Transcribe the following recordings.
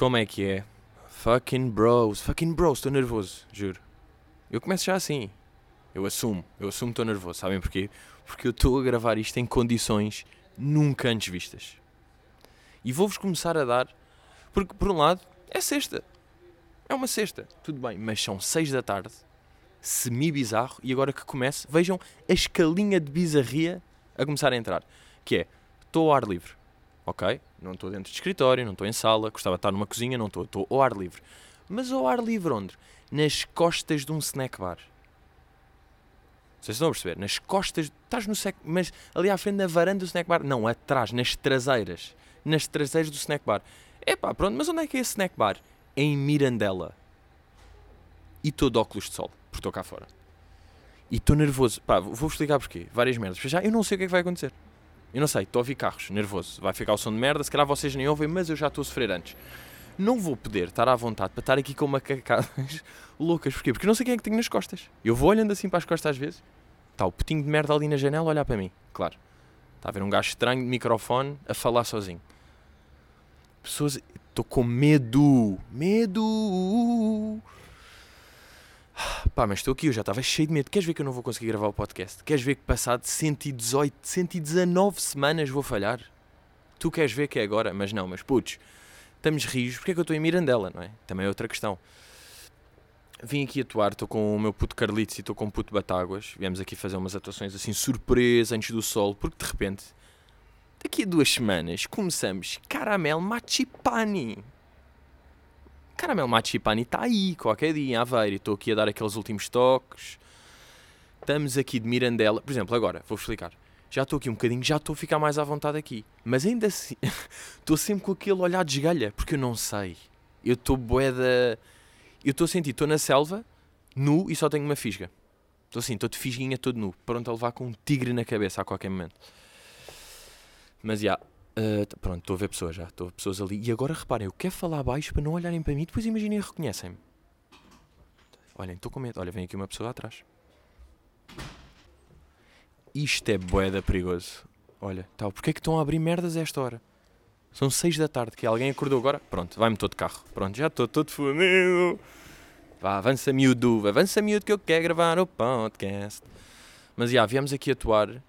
Como é que é? Fucking bros, fucking bros, estou nervoso, juro. Eu começo já assim. Eu assumo, eu assumo que estou nervoso. Sabem porquê? Porque eu estou a gravar isto em condições nunca antes vistas. E vou-vos começar a dar. Porque, por um lado, é sexta. É uma sexta, tudo bem, mas são seis da tarde, semi-bizarro, e agora que comece, vejam a escalinha de bizarria a começar a entrar. Que é, estou ao ar livre, ok? Não estou dentro de escritório, não estou em sala, gostava de estar numa cozinha, não estou, estou ao ar livre. Mas ao ar livre onde? Nas costas de um snack bar. Vocês estão a perceber? Nas costas, estás no snack, mas ali à frente da varanda do snack bar. Não, atrás, nas traseiras. Nas traseiras do snack bar. Epá, pronto, mas onde é que é esse snack bar? Em Mirandela. E estou de óculos de sol, porque estou cá fora. E estou nervoso. Pá, vou-vos explicar porquê. Várias merdas. Já eu não sei o que é que vai acontecer. Eu não sei, estou a ouvir carros, nervoso. Vai ficar o som de merda, se calhar vocês nem ouvem, mas eu já estou a sofrer antes. Não vou poder estar à vontade para estar aqui com macacadas loucas. Porquê? Porque eu não sei quem é que tenho nas costas. Eu vou olhando assim para as costas às vezes. Está o putinho de merda ali na janela a olhar para mim. Claro. Está a ver um gajo estranho de microfone a falar sozinho. Pessoas. Estou com medo. Medo. Pá, mas estou aqui, eu já estava cheio de medo. Queres ver que eu não vou conseguir gravar o podcast? Queres ver que passado 118, 119 semanas vou falhar? Tu queres ver que é agora? Mas não, mas putz, estamos rios, porque é que eu estou em Mirandela, não é? Também é outra questão. Vim aqui atuar, estou com o meu puto Carlitos e estou com o puto Batáguas. Viemos aqui fazer umas atuações assim surpresa antes do sol, porque de repente, daqui a duas semanas, começamos Caramel Machipani. Caramel Machipani está aí, qualquer dia em Aveiro. Estou aqui a dar aqueles últimos toques. Estamos aqui de Mirandela. Por exemplo, agora, vou explicar. Já estou aqui um bocadinho, já estou a ficar mais à vontade aqui. Mas ainda assim, estou sempre com aquele olhar de esgalha, porque eu não sei. Eu estou boeda. Eu estou a sentir, estou na selva, nu e só tenho uma fisga. Estou assim, estou de fisguinha todo nu, pronto a levar com um tigre na cabeça a qualquer momento. Mas já, Uh, pronto, estou a ver pessoas já, estou a ver pessoas ali. E agora reparem, eu quero falar baixo para não olharem para mim, depois imaginem reconhecem-me. Olhem, estou com medo. Olha, vem aqui uma pessoa atrás. Isto é boeda perigoso. Olha, tal, porque é que estão a abrir merdas a esta hora? São seis da tarde, que alguém acordou agora? Pronto, vai-me todo de carro. Pronto, já estou todo fudido. Vá, avança miúdo, avança miúdo que eu quero gravar o podcast. Mas já, viemos aqui atuar.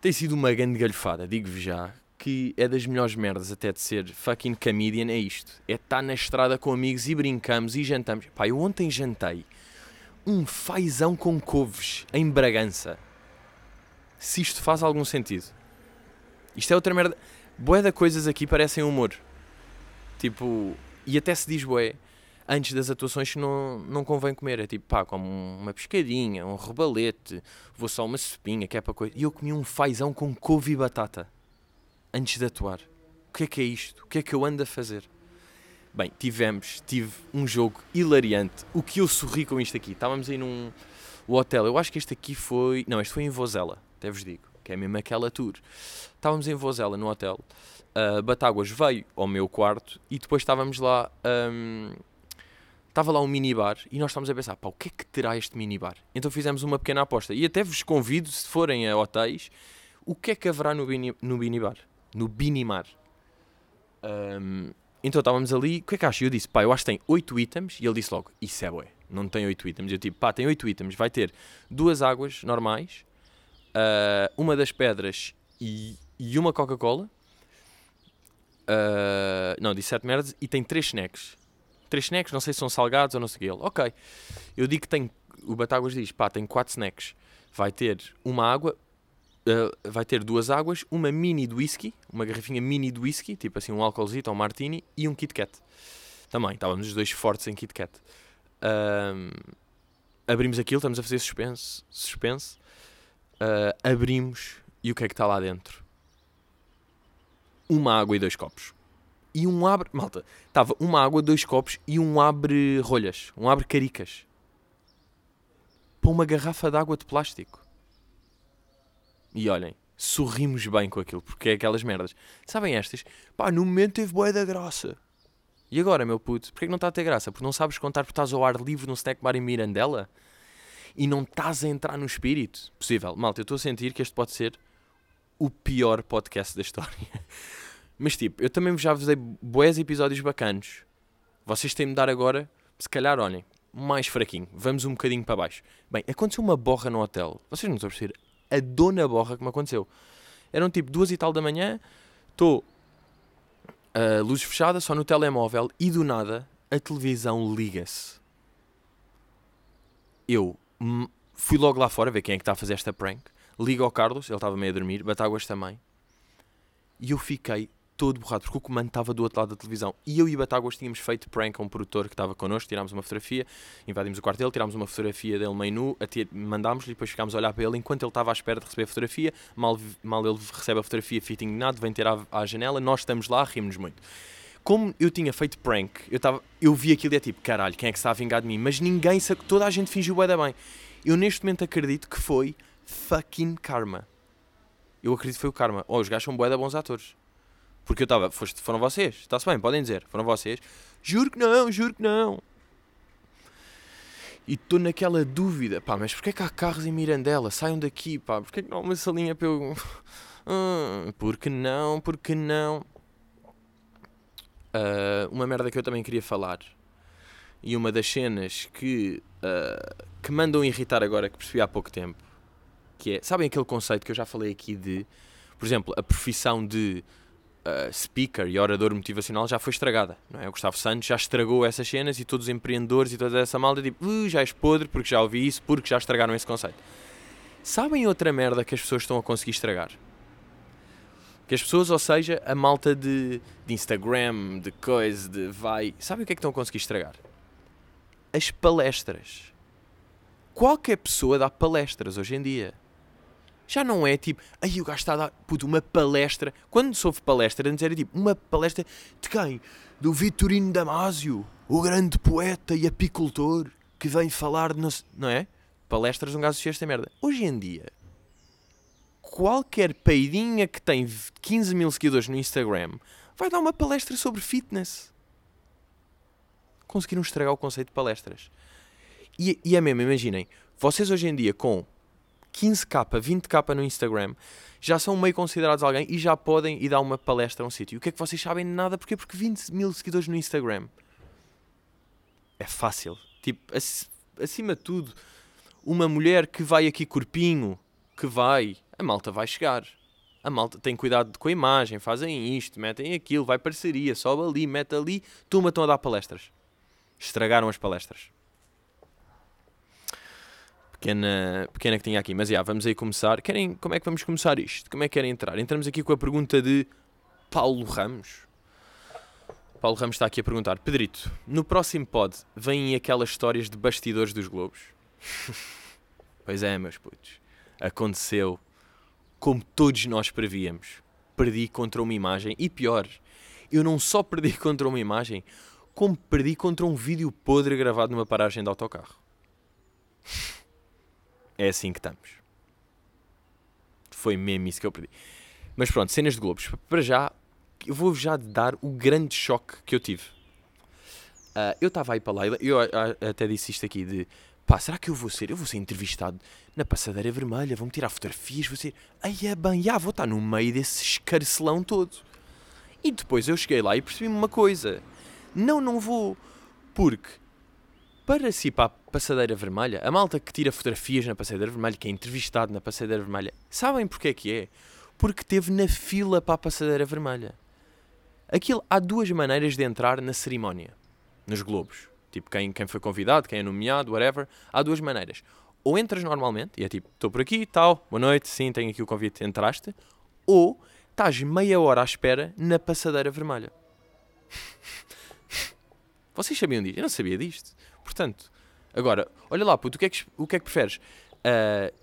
Tem sido uma grande galhofada, digo-vos já que é das melhores merdas até de ser fucking comedian é isto. É estar na estrada com amigos e brincamos e jantamos. Pá, eu ontem jantei um fazão com couves em Bragança. Se isto faz algum sentido. Isto é outra merda. Boé de coisas aqui parecem humor. Tipo, e até se diz boé, antes das atuações não, não convém comer. É tipo, pá, como uma pescadinha, um rebalete, vou só uma sopinha, que é para coisa. E eu comi um fazão com couve e batata antes de atuar. O que é que é isto? O que é que eu ando a fazer? Bem, tivemos, tive um jogo hilariante. O que eu sorri com isto aqui? Estávamos aí num hotel. Eu acho que este aqui foi. Não, este foi em Vozela, até vos digo. Que é mesmo aquela tour. Estávamos em Vozela no hotel. Uh, Batáguas veio ao meu quarto e depois estávamos lá. Um, estava lá um minibar e nós estávamos a pensar, pá, o que é que terá este minibar? Então fizemos uma pequena aposta. E até vos convido, se forem a hotéis, o que é que haverá no, no minibar? No Binimar. Um, então estávamos ali, o que é que acha? Eu disse, pá, eu acho que tem 8 itens. E ele disse logo, isso é bué, não tem 8 itens. Eu tipo, pá, tem 8 itens, vai ter duas águas normais, uh, uma das pedras e, e uma Coca-Cola. Uh, não, disse 7 merdas. E tem 3 snacks. 3 snacks, não sei se são salgados ou não sei o que. Ele, ok. Eu digo que tem, o Batáguas diz, pá, tem 4 snacks. Vai ter uma água, Uh, vai ter duas águas, uma mini de whisky, uma garrafinha mini de whisky, tipo assim um álcoolzito, um martini e um Kit Kat. Também, estávamos os dois fortes em Kit Kat. Uh, abrimos aquilo, estamos a fazer suspense. suspense. Uh, abrimos e o que é que está lá dentro? Uma água e dois copos. E um abre. Malta, estava uma água, dois copos e um abre rolhas, um abre caricas. Para uma garrafa de água de plástico. E olhem, sorrimos bem com aquilo, porque é aquelas merdas. Sabem estas? Pá, no momento teve boé da graça. E agora, meu puto, porquê que não está a ter graça? Porque não sabes contar porque estás ao ar livre num snack bar em Mirandela? E não estás a entrar no espírito? Possível. Malta, eu estou a sentir que este pode ser o pior podcast da história. Mas tipo, eu também já vos dei boés episódios bacanos. Vocês têm de dar agora, se calhar, olhem, mais fraquinho. Vamos um bocadinho para baixo. Bem, aconteceu uma borra no hotel. Vocês não estão a perceber a dona borra que me aconteceu. Eram tipo duas e tal da manhã, estou uh, luzes fechadas, só no telemóvel, e do nada a televisão liga-se. Eu fui logo lá fora ver quem é que está a fazer esta prank. Ligo ao Carlos, ele estava meio a dormir, Batáguas também. E eu fiquei todo borrado, porque o comando estava do outro lado da televisão. E eu e Batáguas tínhamos feito prank a um produtor que estava connosco, tirámos uma fotografia, invadimos o quarto dele, tirámos uma fotografia dele meio nu, mandámos-lhe e depois ficámos a olhar para ele enquanto ele estava à espera de receber a fotografia. Mal, mal ele recebe a fotografia, fica indignado, vem ter à, à janela, nós estamos lá, rimos muito. Como eu tinha feito prank, eu, tava, eu vi aquilo e é tipo, caralho, quem é que está a vingar de mim? Mas ninguém, toda a gente fingiu da bem. Eu neste momento acredito que foi fucking karma. Eu acredito que foi o karma. Oh, os gajos são bué bons atores. Porque eu estava, foram vocês, está-se bem, podem dizer, foram vocês. Juro que não, juro que não. E estou naquela dúvida, pá, mas porquê que há carros em Mirandela? Saiam daqui, pá, porquê que não há uma salinha para eu... Hum, porque não, porque não? Uh, uma merda que eu também queria falar e uma das cenas que, uh, que mandam irritar agora, que percebi há pouco tempo, que é, sabem aquele conceito que eu já falei aqui de, por exemplo, a profissão de uh, speaker e orador motivacional já foi estragada. Não é? O Gustavo Santos já estragou essas cenas e todos os empreendedores e toda essa malda tipo, uh, já és podre porque já ouvi isso, porque já estragaram esse conceito. Sabem outra merda que as pessoas estão a conseguir estragar? Que as pessoas, ou seja, a malta de, de Instagram, de coisa, de vai. Sabem o que é que estão a conseguir estragar? As palestras. Qualquer pessoa dá palestras hoje em dia. Já não é tipo, aí o gajo está a dar puto, uma palestra. Quando soube palestra, antes era tipo uma palestra de quem? Do Vitorino Damásio, o grande poeta e apicultor que vem falar, de não é? Palestras, um gajo assistia esta merda. Hoje em dia, qualquer peidinha que tem 15 mil seguidores no Instagram vai dar uma palestra sobre fitness. Conseguiram estragar o conceito de palestras. E, e é mesmo, imaginem, vocês hoje em dia com 15k, 20k no Instagram, já são meio considerados alguém e já podem ir dar uma palestra a um sítio. O que é que vocês sabem de nada? Porquê? Porque 20 mil seguidores no Instagram. É fácil. Tipo, acima de tudo, uma mulher que vai aqui corpinho, que vai, a malta vai chegar. A malta tem cuidado com a imagem, fazem isto, metem aquilo, vai parceria, sobe ali, mete ali, turma estão a dar palestras. Estragaram as palestras pequena, pequena que tinha aqui. Mas já, vamos aí começar. Querem, como é que vamos começar isto? Como é que querem entrar? Entramos aqui com a pergunta de Paulo Ramos. Paulo Ramos está aqui a perguntar: Pedrito, no próximo pod vêm aquelas histórias de bastidores dos Globos? pois é, meus putos. Aconteceu como todos nós prevíamos. Perdi contra uma imagem e pior, eu não só perdi contra uma imagem, como perdi contra um vídeo podre gravado numa paragem de autocarro. É assim que estamos. Foi mesmo isso que eu perdi. Mas pronto, cenas de Globos. Para já, eu vou já dar o grande choque que eu tive. Uh, eu estava aí para lá, eu até disse isto aqui de pá, será que eu vou ser? Eu vou ser entrevistado na passadeira vermelha, vão-me tirar fotografias, vou ser. Aí é bem, já vou estar no meio desse escarcelão todo. E depois eu cheguei lá e percebi-me uma coisa. Não, não vou. Porque para si para a passadeira vermelha, a malta que tira fotografias na passadeira vermelha, que é entrevistado na passadeira vermelha, sabem porque é que é? Porque teve na fila para a passadeira vermelha. Aquilo, há duas maneiras de entrar na cerimónia, nos Globos. Tipo, quem, quem foi convidado, quem é nomeado, whatever. Há duas maneiras. Ou entras normalmente, e é tipo, estou por aqui, tal, boa noite, sim, tenho aqui o convite, entraste. Ou estás meia hora à espera na passadeira vermelha. Vocês sabiam disto? Eu não sabia disto. Portanto, agora, olha lá, puto, o que é que, o que, é que preferes? Uh,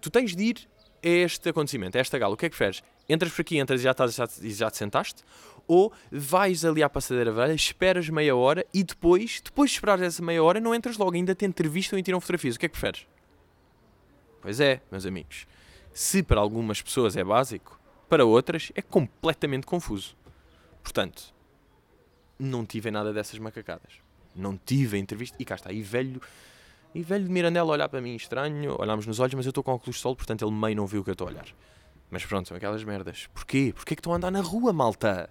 tu tens de ir a este acontecimento, a esta gala. O que é que preferes? Entras por aqui, entras e já, estás, já, já te sentaste? Ou vais ali à passadeira velha, esperas meia hora e depois, depois de esperar essa meia hora, não entras logo, ainda te entrevistam e tiram fotografias. O que é que preferes? Pois é, meus amigos. Se para algumas pessoas é básico, para outras é completamente confuso. Portanto, não tive nada dessas macacadas não tive a entrevista. E cá está, e velho, e velho de Mirandela olhar para mim estranho, olhámos nos olhos, mas eu estou com óculos de sol, portanto ele meio não viu que eu estou a olhar. Mas pronto, são aquelas merdas. Porquê? Porquê que estão a andar na rua, malta?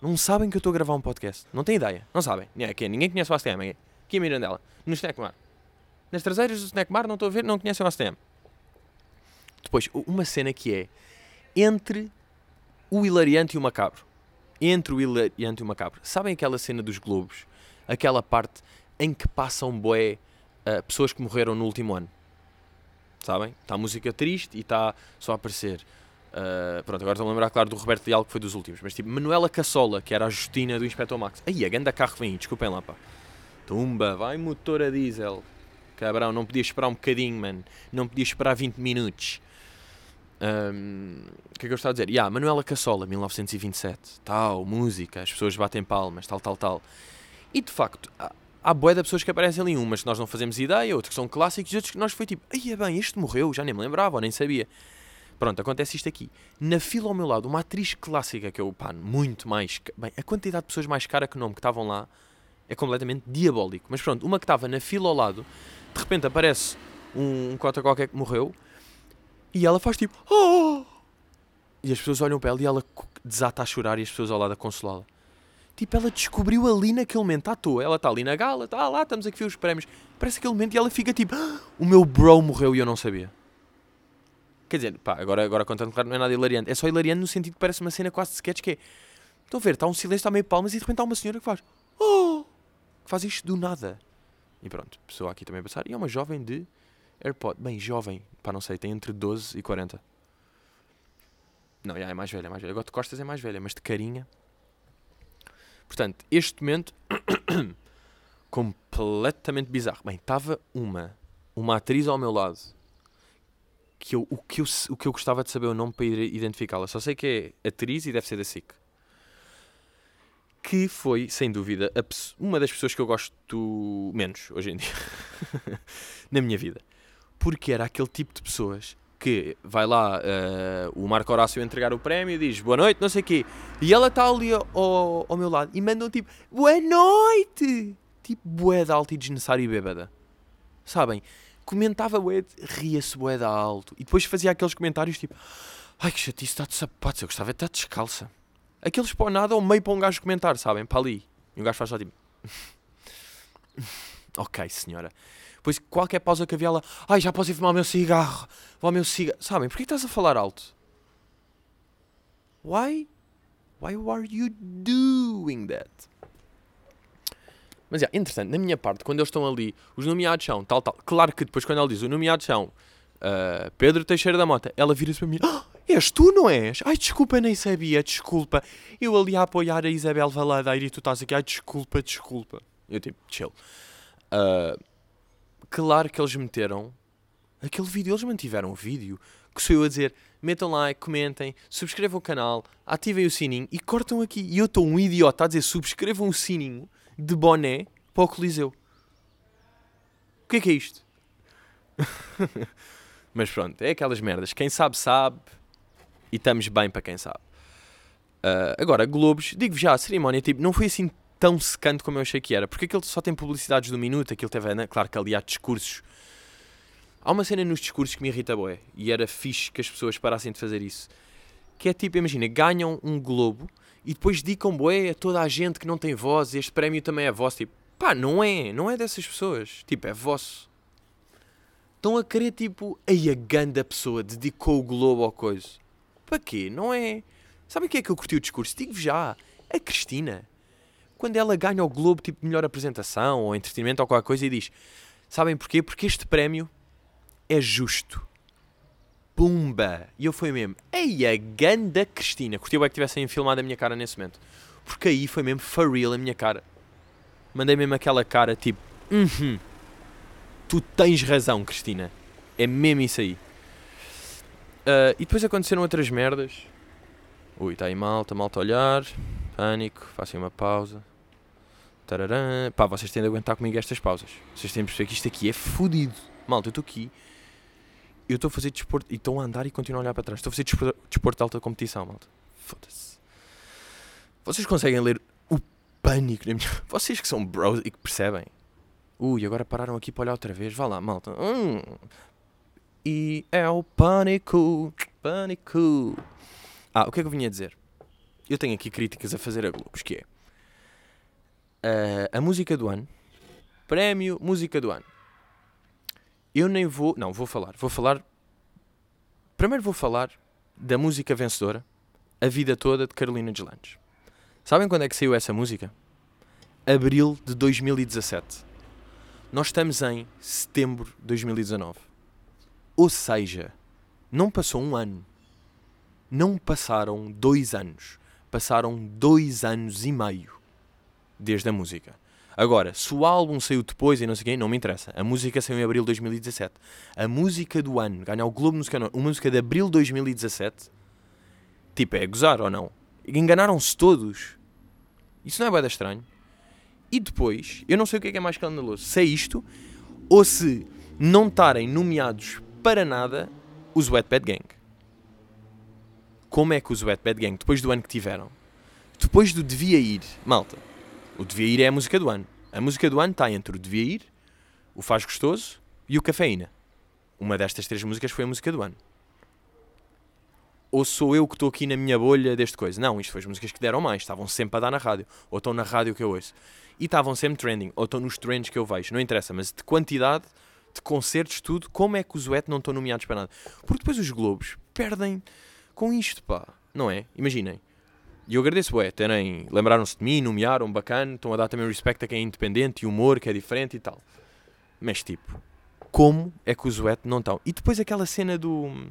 Não sabem que eu estou a gravar um podcast. Não têm ideia. Não sabem. Ninguém conhece o ACM. Aqui em Mirandela. No Snack Mar. Nas traseiras do Snack Mar, não estou a ver, não conhecem o ACM. Depois, uma cena que é entre o hilariante e o macabro. Entre o hilariante e o macabro. Sabem aquela cena dos globos? Aquela parte em que passam boé uh, pessoas que morreram no último ano. Sabem? Está música triste e está só a aparecer. Uh, pronto, agora estou a lembrar, claro, do Roberto Leal, que foi dos últimos. Mas tipo, Manuela Cassola, que era a Justina do Inspector Max. Aí, a ganda carro vem desculpem lá, pá. Tumba, vai motor a diesel. Cabrão, não podia esperar um bocadinho, mano. Não podia esperar 20 minutos. Um, o que é que eu estava a dizer? Yeah, Manuela Cassola, 1927. Tal, música, as pessoas batem palmas, tal, tal, tal. E de facto, há, há boé de pessoas que aparecem ali. Umas que nós não fazemos ideia, outros que são clássicos, outros que nós foi tipo, ai é bem, este morreu, já nem me lembrava, ou nem sabia. Pronto, acontece isto aqui. Na fila ao meu lado, uma atriz clássica que eu, pá, muito mais. Bem, a quantidade de pessoas mais cara que o nome que estavam lá é completamente diabólico. Mas pronto, uma que estava na fila ao lado, de repente aparece um, um cota qualquer que morreu e ela faz tipo. Oh! E as pessoas olham para ela e ela desata a chorar e as pessoas ao lado a consolá-la. Tipo, ela descobriu ali naquele momento, à toa. Ela está ali na gala, está lá, estamos aqui os prémios. Parece aquele momento e ela fica tipo: ah, O meu bro morreu e eu não sabia. Quer dizer, pá, agora, agora contando claro, não é nada hilariante. É só hilariante no sentido que parece uma cena quase de sketch que é. Estão a ver, está um silêncio, está meio palmas e de repente há uma senhora que faz. Oh! Que faz isto do nada. E pronto, pessoa aqui também a passar. E é uma jovem de AirPod. Bem, jovem, pá, não sei, tem entre 12 e 40. Não, já é mais velha, é mais velha. Agora de costas é mais velha, mas de carinha. Portanto, este momento completamente bizarro. Bem, estava uma, uma atriz ao meu lado que eu, o, que eu, o que eu gostava de saber o nome para identificá-la. Só sei que é atriz e deve ser da SIC. Que foi, sem dúvida, uma das pessoas que eu gosto menos hoje em dia na minha vida. Porque era aquele tipo de pessoas que vai lá uh, o Marco Horácio entregar o prémio e diz boa noite, não sei o quê. E ela está ali ao, ao, meu lado e mandam tipo boa noite! Tipo, bué de alto e desnecessário e bêbada. Sabem? comentava bué, ria-se bué da alto. E depois fazia aqueles comentários tipo, ai que chatice, está de sapatos, eu gostava de estar descalça. Aqueles para nada ou meio para um gajo comentar, sabem? Para ali. E um gajo faz só tipo... ok, senhora. Depois qualquer pausa que havia ela, ai já posso ir fumar o meu cigarro, vou ao meu cigarro. Sabem, porquê estás a falar alto? Why? Why are you doing that? Mas, é, entretanto, na minha parte, quando eles estão ali, os nomeados são tal, tal. Claro que depois, quando ela diz o nomeado são uh, Pedro Teixeira da Mota, ela vira-se para mim: ah, És tu, não és? Ai, desculpa, nem sabia, desculpa. Eu ali a apoiar a Isabel Valadeira e tu estás aqui, ai, desculpa, desculpa. Eu tipo, chill. Uh, claro que eles meteram aquele vídeo, eles mantiveram o vídeo que sou eu a dizer: metam like, comentem, subscrevam o canal, ativem o sininho e cortam aqui. E eu estou um idiota a dizer: subscrevam o sininho de boné para o Coliseu. O que é que é isto? Mas pronto, é aquelas merdas. Quem sabe, sabe. E estamos bem para quem sabe. Uh, agora, Globos, digo já, a cerimónia tipo, não foi assim tão secante como eu achei que era. Porque aquilo só tem publicidades do minuto, aquilo teve, né? claro que ali há discursos. Há uma cena nos discursos que me irrita boé. E era fixe que as pessoas parassem de fazer isso. Que é tipo, imagina, ganham um Globo e depois dedicam bué a toda a gente que não tem voz, este prémio também é vosso. Tipo, pá, não é, não é dessas pessoas. Tipo, é vosso. Estão a querer, tipo, aí a ganda pessoa dedicou o globo ao coisa. Para quê? Não é. Sabe o que é que eu curti o discurso? Digo já, a Cristina. Quando ela ganha o Globo, tipo, melhor apresentação ou entretenimento ou qualquer coisa e diz: Sabem porquê? Porque este prémio é justo. Pumba! E eu fui mesmo, ei, a ganda Cristina. Curtiu é que tivessem filmado a minha cara nesse momento. Porque aí foi mesmo for real a minha cara. Mandei mesmo aquela cara tipo, uhum, tu tens razão, Cristina. É mesmo isso aí. Uh, e depois aconteceram outras merdas. Ui, está aí malta, malta a olhar. Pânico, façam uma pausa. Tararã. Pá, vocês têm de aguentar comigo estas pausas. Vocês têm de perceber que isto aqui é fodido. Malta, eu estou aqui eu estou a fazer desporto e estão a andar e continuam a olhar para trás. Estou a fazer desporto, desporto de alta competição, malta. Foda-se. Vocês conseguem ler o pânico na minha. Vocês que são bros e que percebem. Ui, agora pararam aqui para olhar outra vez. Vá lá, malta. Hum. E é o pânico. Pânico. Ah, o que é que eu vinha dizer? Eu tenho aqui críticas a fazer a Globos, que é uh, a música do ano, prémio música do ano. Eu nem vou, não, vou falar, vou falar, primeiro vou falar da música vencedora, A Vida Toda, de Carolina Deslandes. Sabem quando é que saiu essa música? Abril de 2017. Nós estamos em setembro de 2019. Ou seja, não passou um ano. Não passaram dois anos. Passaram dois anos e meio desde a música. Agora, se o álbum saiu depois e não sei quem, não me interessa. A música saiu em abril de 2017. A música do ano, ganhar o Globo Musical, uma música de abril de 2017, tipo, é gozar ou não? Enganaram-se todos. Isso não é bem estranho. E depois, eu não sei o que é, que é mais escandaloso. Se é isto, ou se não estarem nomeados para nada os Wetpad Gang. Como é que os Wetpad Gang, depois do ano que tiveram, depois do Devia Ir, malta, o Devia Ir é a música do ano. A música do ano está entre o Devia Ir, o Faz Gostoso e o Cafeína. Uma destas três músicas foi a música do ano. Ou sou eu que estou aqui na minha bolha deste coisa? Não, isto foi as músicas que deram mais. Estavam sempre a dar na rádio. Ou estão na rádio que eu ouço. E estavam sempre trending. Ou estão nos trends que eu vejo. Não interessa. Mas de quantidade, de concertos, tudo. Como é que os Wet não estão nomeados para nada? Porque depois os Globos perdem com isto, pá. Não é? Imaginem. E eu agradeço, ué, terem, lembraram-se de mim, nomearam, bacana, estão a dar também respeito a quem é independente e humor, que é diferente e tal. Mas tipo, como é que os Wet não estão? E depois aquela cena do.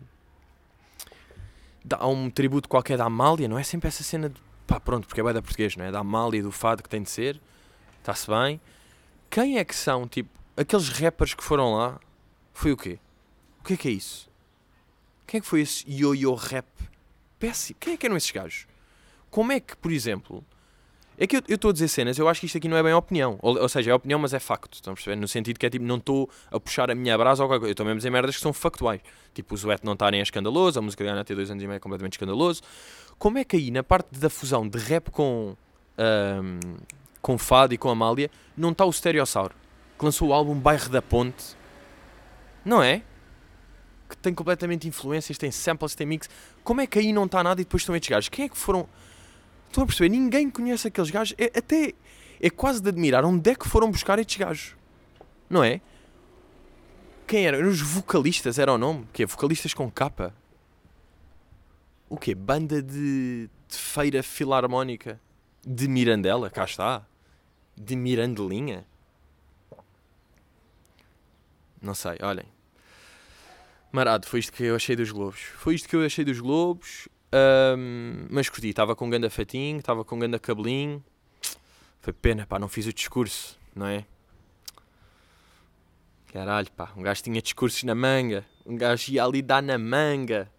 Há um tributo qualquer da Amália, não é sempre essa cena de. Pá, pronto, porque é da português, não é? Da Amália do fado que tem de ser, está-se bem. Quem é que são, tipo, aqueles rappers que foram lá? Foi o quê? O que é que é isso? Quem é que foi esse yo-yo rap? Péssimo. Quem é que eram esses gajos? Como é que, por exemplo, é que eu estou a dizer cenas, eu acho que isto aqui não é bem opinião. Ou, ou seja, é opinião, mas é facto. Estão a? No sentido que é tipo, não estou a puxar a minha brasa ou qualquer coisa. Eu estou mesmo a dizer merdas que são factuais. Tipo, o Zuete não estarem é escandaloso, a música de Ana dois anos e meio é completamente escandaloso. Como é que aí, na parte da fusão de rap com, um, com Fado e com Amália, não está o Stereossauro, que lançou o álbum Bairro da Ponte? Não é? Que tem completamente influências, tem samples, tem mix. Como é que aí não está nada e depois estão estes gajos? Quem é que foram Estão a perceber? Ninguém conhece aqueles gajos. É, até é quase de admirar onde é que foram buscar estes gajos. Não é? Quem eram? Os vocalistas era o nome? Que é vocalistas com capa? O quê? Banda de, de feira filarmónica de Mirandela? Cá está. De Mirandelinha? Não sei, olhem. Marado, foi isto que eu achei dos Globos. Foi isto que eu achei dos Globos. Um, mas curti, estava com ganda fatinho, estava com ganda cabelinho. Foi pena, pá, não fiz o discurso, não é? Caralho, pá, um gajo tinha discursos na manga, um gajo ia ali dar na manga.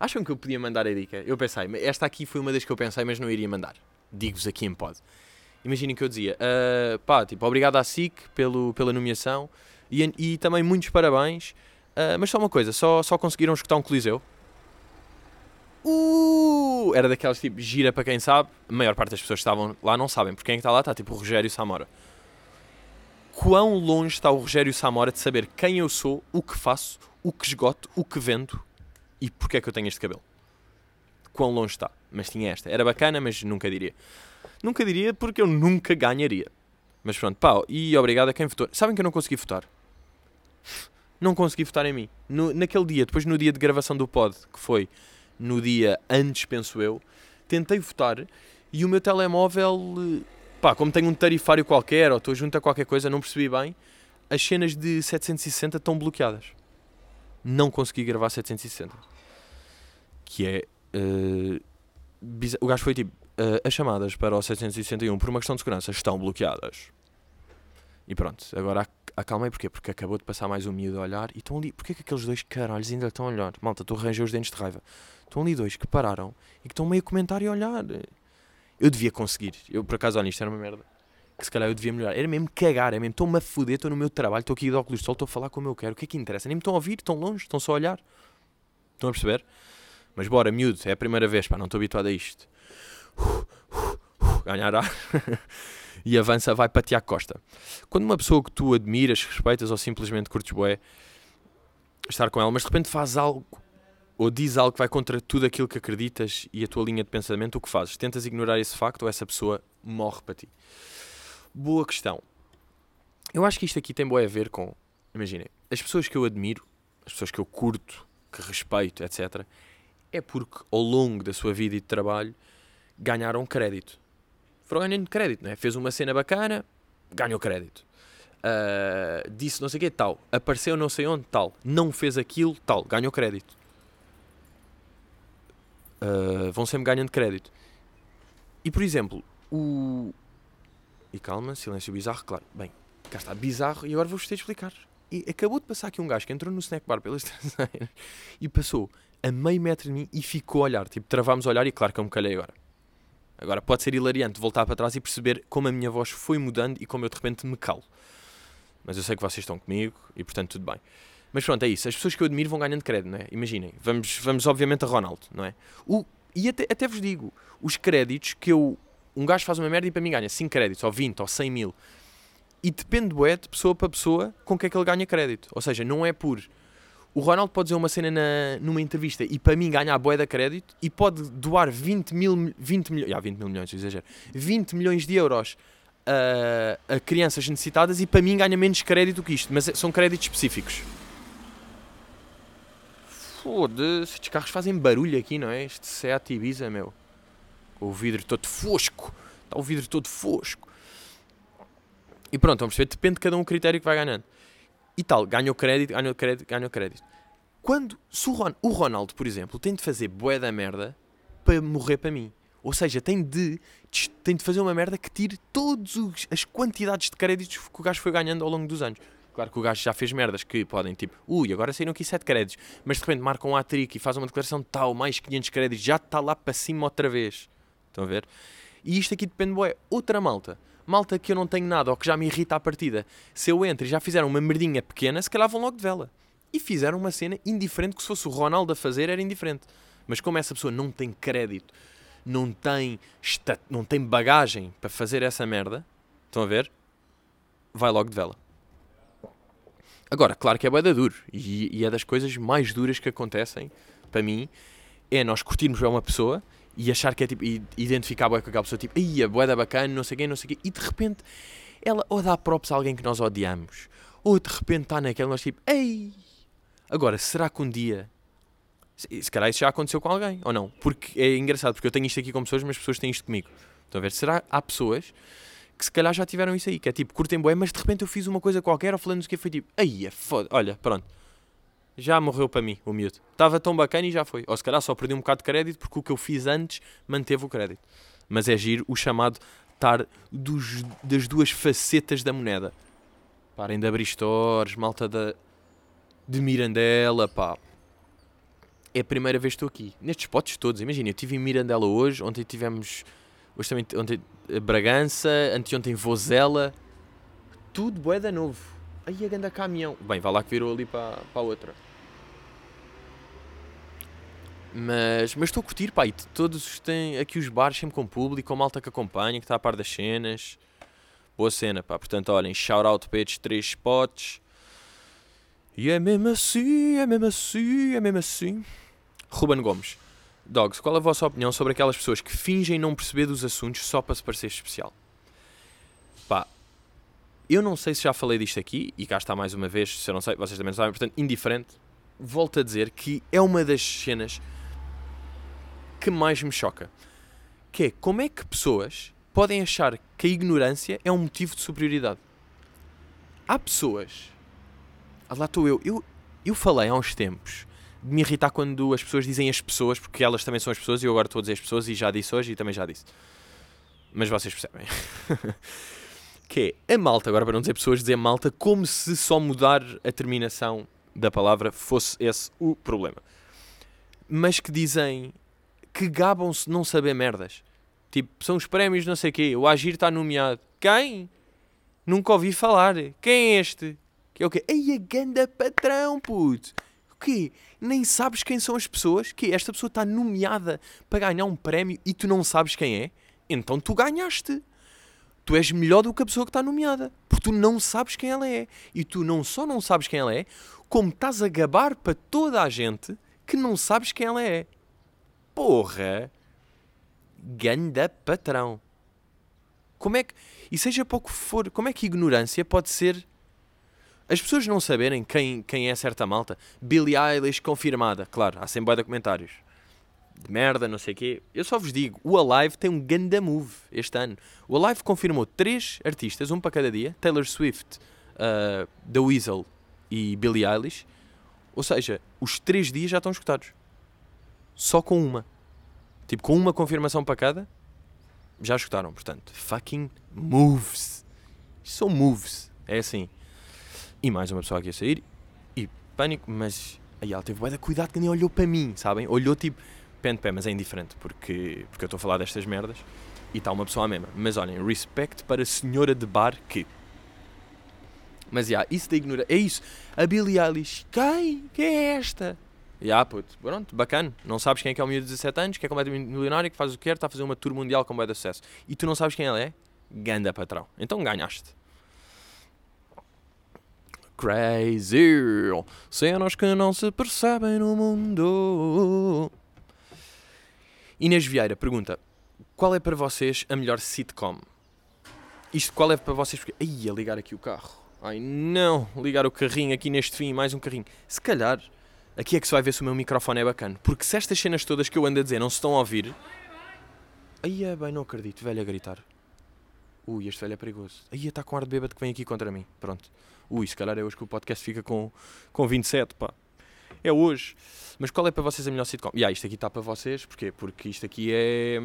Acham que eu podia mandar a dica? Eu pensei, esta aqui foi uma das que eu pensei, mas não iria mandar. Digo-vos aqui em pod. Imaginem que eu dizia, uh, pá, tipo, obrigado à SIC pelo, pela nomeação e, e também muitos parabéns. Uh, mas só uma coisa, só, só conseguiram escutar um Coliseu? Uh, era daquelas tipo gira para quem sabe. A maior parte das pessoas que estavam lá não sabem, porque quem é que está lá está tipo o Rogério Samora. Quão longe está o Rogério Samora de saber quem eu sou, o que faço, o que esgoto, o que vendo e porque é que eu tenho este cabelo? Quão longe está? Mas tinha esta. Era bacana, mas nunca diria. Nunca diria porque eu nunca ganharia. Mas pronto, pá, e obrigado a quem votou. Sabem que eu não consegui votar? Não consegui votar em mim. No, naquele dia, depois no dia de gravação do pod, que foi no dia antes, penso eu, tentei votar e o meu telemóvel, pá, como tenho um tarifário qualquer ou estou junto a qualquer coisa, não percebi bem, as cenas de 760 estão bloqueadas. Não consegui gravar 760. Que é. Uh, o gajo foi tipo: uh, as chamadas para o 761 por uma questão de segurança estão bloqueadas. E pronto, agora acalmei porquê? Porque acabou de passar mais um miúdo a olhar e estão ali. Porquê que aqueles dois caralhos ainda estão a olhar? Malta, a arranjar os dentes de raiva. Estão ali dois que pararam e que estão meio a comentar e a olhar. Eu devia conseguir. Eu, por acaso, olha, isto era uma merda. Que se calhar eu devia melhorar. Era mesmo cagar, é mesmo. Estou-me a foder, estou no meu trabalho, estou aqui de óculos de sol, estou a falar como eu quero. O que é que interessa? Nem me estão a ouvir, estão longe, estão só a olhar. Estão a perceber? Mas bora, miúdo, é a primeira vez, pá, não estou habituado a isto. Ganhar ar. e avança, vai para Tiago Costa. Quando uma pessoa que tu admiras, respeitas ou simplesmente curtes bué, estar com ela, mas de repente faz algo ou diz algo que vai contra tudo aquilo que acreditas e a tua linha de pensamento, o que fazes? Tentas ignorar esse facto ou essa pessoa morre para ti? Boa questão. Eu acho que isto aqui tem boa a ver com, imaginem, as pessoas que eu admiro, as pessoas que eu curto, que respeito, etc., é porque ao longo da sua vida e de trabalho ganharam crédito. Foram ganhando crédito, não é? Fez uma cena bacana, ganhou crédito. Uh, disse não sei o quê, tal. Apareceu não sei onde, tal. Não fez aquilo, tal. Ganhou crédito. Uh, vão sempre ganhando crédito. E por exemplo, o. E calma, silêncio bizarro, claro. Bem, cá está, bizarro, e agora vou-vos ter de explicar. E acabou de passar aqui um gajo que entrou no snack bar pelas traseiras e passou a meio metro de mim e ficou a olhar. Tipo, travámos a olhar e claro que eu me calhei agora. Agora pode ser hilariante voltar para trás e perceber como a minha voz foi mudando e como eu de repente me calo. Mas eu sei que vocês estão comigo e portanto tudo bem. Mas pronto, é isso. As pessoas que eu admiro vão ganhando crédito, não é? Imaginem. Vamos, vamos obviamente a Ronaldo, não é? O, e até, até vos digo, os créditos que eu. Um gajo faz uma merda e para mim ganha 5 créditos, ou 20, ou 100 mil. E depende, bué, de pessoa para pessoa, com que é que ele ganha crédito. Ou seja, não é por. O Ronaldo pode dizer uma cena na, numa entrevista e para mim ganhar boé da crédito e pode doar 20 mil, 20 milhões, já 20 mil milhões, exagero, 20 milhões de euros a, a crianças necessitadas e para mim ganha menos crédito que isto, mas são créditos específicos. Foda-se, estes carros fazem barulho aqui, não é? Este Seat Ibiza, meu. O vidro todo fosco. Está o vidro todo fosco. E pronto, vamos ver, depende de cada um o critério que vai ganhando. E tal, ganhou crédito, ganhou crédito, ganhou crédito. Quando, o, Ron, o Ronaldo, por exemplo, tem de fazer bué da merda para morrer para mim. Ou seja, tem de, tem de fazer uma merda que tire todas as quantidades de créditos que o gajo foi ganhando ao longo dos anos. Claro que o gajo já fez merdas que podem, tipo, ui, agora saíram aqui 7 créditos, mas de repente marcam um hat-trick e faz uma declaração tal, mais 500 créditos, já está lá para cima outra vez. Estão a ver? E isto aqui depende, boé, outra malta. Malta que eu não tenho nada ou que já me irrita à partida. Se eu entro e já fizeram uma merdinha pequena, se calhar vão logo de vela. E fizeram uma cena indiferente, que se fosse o Ronaldo a fazer era indiferente. Mas como essa pessoa não tem crédito, não tem, não tem bagagem para fazer essa merda, estão a ver? Vai logo de vela. Agora, claro que é boeda duro. E, e, é das coisas mais duras que acontecem, para mim, é nós curtirmos uma pessoa e achar que é tipo, e identificar bem com aquela pessoa, tipo, ia, boeda bacana, não sei quem, não sei quê, e de repente ela ou dá props a alguém que nós odiamos, ou de repente está naquela, nós tipo, ei. Agora, será que um dia se, se calhar isso já aconteceu com alguém, ou não? Porque é engraçado, porque eu tenho isto aqui com pessoas, mas as pessoas têm isto comigo. Estão a ver? Será há pessoas que se calhar já tiveram isso aí, que é tipo, curtem bué, mas de repente eu fiz uma coisa qualquer, ou falando que foi tipo, aí é foda, olha, pronto. Já morreu para mim o miúdo. Estava tão bacana e já foi. Ou se calhar só perdi um bocado de crédito porque o que eu fiz antes manteve o crédito. Mas é giro o chamado estar dos, das duas facetas da moneda. Parem de abrir stores, malta da, de Mirandela, pá é a primeira vez que estou aqui. Nestes spots todos, imagina, eu estive em Mirandela hoje, ontem tivemos. Hoje também, ontem Bragança, anteontem Vozela. Tudo boeda novo. Aí a ganda caminhão. Bem, vai lá que virou ali para, para a outra. Mas, estou a curtir, pá, e todos têm aqui os bares sempre com público, com malta que acompanha, que está a par das cenas. Boa cena, pá. Portanto, olhem, shout out para estes três spots. E é mesmo assim, é mesmo assim, é mesmo assim. Ruben Gomes. Dogs, qual a vossa opinião sobre aquelas pessoas que fingem não perceber dos assuntos só para se parecer especial? Pá, eu não sei se já falei disto aqui, e cá está mais uma vez, se eu não sei, vocês também não sabem, portanto, indiferente. Volto a dizer que é uma das cenas que mais me choca. Que é como é que pessoas podem achar que a ignorância é um motivo de superioridade? Há pessoas. Ah, lá estou eu. eu. Eu falei há uns tempos de me irritar quando as pessoas dizem as pessoas, porque elas também são as pessoas e eu agora estou a dizer as pessoas e já disse hoje e também já disse. Mas vocês percebem. que é a malta, agora para não dizer pessoas, dizer malta como se só mudar a terminação da palavra fosse esse o problema. Mas que dizem que gabam-se não saber merdas. Tipo, são os prémios não sei o quê, o Agir está nomeado. Quem? Nunca ouvi falar. Quem é este? Que é o quê? Ei, a ganda patrão, puto quê? Nem sabes quem são as pessoas? Que esta pessoa está nomeada para ganhar um prémio e tu não sabes quem é? Então tu ganhaste. Tu és melhor do que a pessoa que está nomeada. Porque tu não sabes quem ela é. E tu não só não sabes quem ela é, como estás a gabar para toda a gente que não sabes quem ela é. Porra! Ganda patrão. Como é que. E seja pouco for, como é que ignorância pode ser. As pessoas não saberem quem, quem é certa malta. Billie Eilish confirmada. Claro, há sempre de comentários. De merda, não sei o quê. Eu só vos digo, o Alive tem um ganda move este ano. O Alive confirmou três artistas, um para cada dia. Taylor Swift, uh, The Weasel e Billie Eilish. Ou seja, os três dias já estão escutados. Só com uma. Tipo, com uma confirmação para cada, já escutaram. Portanto, fucking moves. Isto são moves. É assim. E mais uma pessoa aqui a sair. E pânico, mas. Aí ela teve bué cuidado que nem olhou para mim, sabem? Olhou tipo, pé de pé, mas é indiferente, porque, porque eu estou a falar destas merdas e está uma pessoa à mesma. Mas olhem, respect para a senhora de bar que. Mas já, yeah, isso da ignorância. É isso. A Billie Eilish, quem? Quem é esta? Ah, puto, pronto, bacana. Não sabes quem é que é o miúdo de 17 anos, que é completamente milionário, que faz o que quer, está a fazer uma tour mundial com bué de sucesso. E tu não sabes quem ele é? Ganda patrão. Então ganhaste. Crazy. Cenas que não se percebem no mundo. Inês Vieira pergunta: Qual é para vocês a melhor sitcom? Isto qual é para vocês? Porque. Ai, a ligar aqui o carro. Ai não, ligar o carrinho aqui neste fim, mais um carrinho. Se calhar aqui é que se vai ver se o meu microfone é bacana. Porque se estas cenas todas que eu ando a dizer não se estão a ouvir. Aí é bem, não acredito, velho a gritar. Ui, este velho é perigoso. Aí está com ar de bêbado que vem aqui contra mim. Pronto. Ui, se calhar é hoje que o podcast fica com, com 27, pá. É hoje. Mas qual é para vocês a melhor sitcom? E ah, isto aqui está para vocês, porquê? Porque isto aqui é.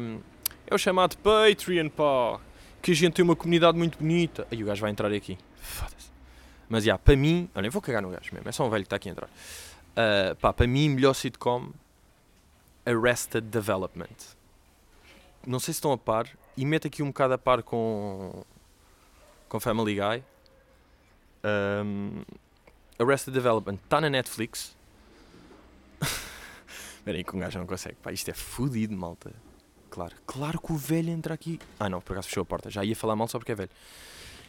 É o chamado Patreon, pá. Que a gente tem uma comunidade muito bonita. Aí o gajo vai entrar aqui. Foda-se. Mas já, para mim. Olha, eu vou cagar no gajo mesmo. É só um velho que está aqui a entrar. Uh, pá, para mim, melhor sitcom, Arrested Development. Não sei se estão a par, e meto aqui um bocado a par com, com Family Guy. Um, Arrested Development está na Netflix. Espera aí que um gajo não consegue. Pá, isto é fodido, malta. Claro, claro que o velho entra aqui. Ah não, por acaso fechou a porta. Já ia falar mal só porque é velho.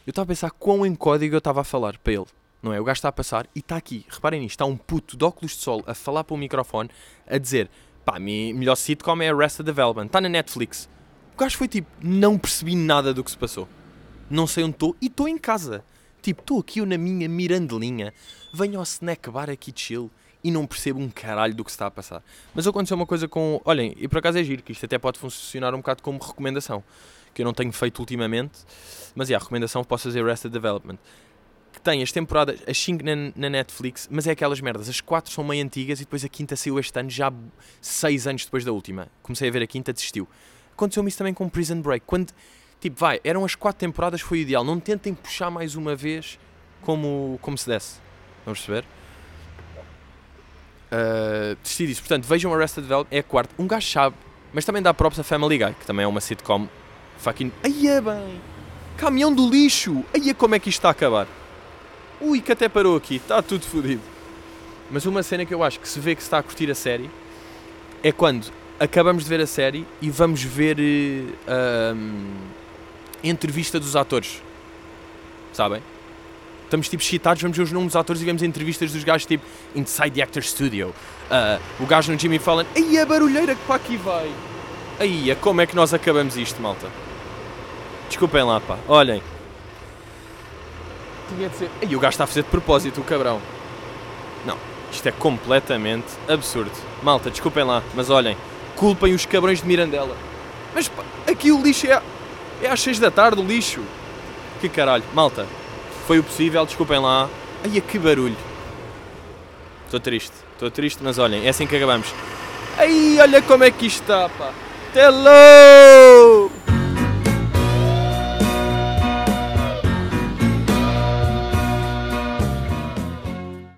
Eu estava a pensar quão em código eu estava a falar para ele. Não é? O gajo está a passar e está aqui. Reparem nisto. Está um puto de óculos de sol a falar para o microfone a dizer pá, minha melhor sitcom é Arrested Development. Está na Netflix. O gajo foi tipo, não percebi nada do que se passou. Não sei onde estou e estou em casa. Tipo, estou aqui eu na minha mirandelinha. Venho ao snack bar aqui chill e não percebo um caralho do que se está a passar. Mas aconteceu uma coisa com. Olhem, e por acaso é giro, que isto até pode funcionar um bocado como recomendação. Que eu não tenho feito ultimamente. Mas é, a recomendação posso fazer Arrested Development que tem as temporadas, as 5 na, na, Netflix, mas é aquelas merdas. As 4 são meio antigas e depois a quinta saiu este ano, já 6 anos depois da última. Comecei a ver a quinta, desistiu. Aconteceu-me isso também com Prison Break. Quando, tipo, vai, eram as 4 temporadas, foi o ideal. Não tentem puxar mais uma vez como, como se desse. Vamos perceber? Uh, desisti disso. Portanto, vejam Arrested Development, é a quarta. Um gajo sabe, mas também dá props a Family Guy, que também é uma sitcom fucking. Aí é bem! Caminhão do lixo! Aí é como é que isto está a acabar? Ui, que até parou aqui, está tudo fodido. Mas uma cena que eu acho que se vê que se está a curtir a série é quando acabamos de ver a série e vamos ver uh, entrevista dos atores. Sabem? Estamos tipo excitados, vamos ver os nomes dos atores e vemos entrevistas dos gajos tipo Inside the Actor Studio. Uh, o gajo no Jimmy Fallon, aí a barulheira que para aqui vai. Aí, como é que nós acabamos isto, malta? Desculpem lá, pá. Olhem, tinha de ser. E o gajo está a fazer de propósito, o cabrão. Não, isto é completamente absurdo. Malta, desculpem lá, mas olhem, culpem os cabrões de Mirandela. Mas pá, aqui o lixo é, é às 6 da tarde, o lixo. Que caralho, malta, foi o possível, desculpem lá. Ai, que barulho. Estou triste, estou triste, mas olhem, é assim que acabamos. Ai, olha como é que isto está, pá. Hello!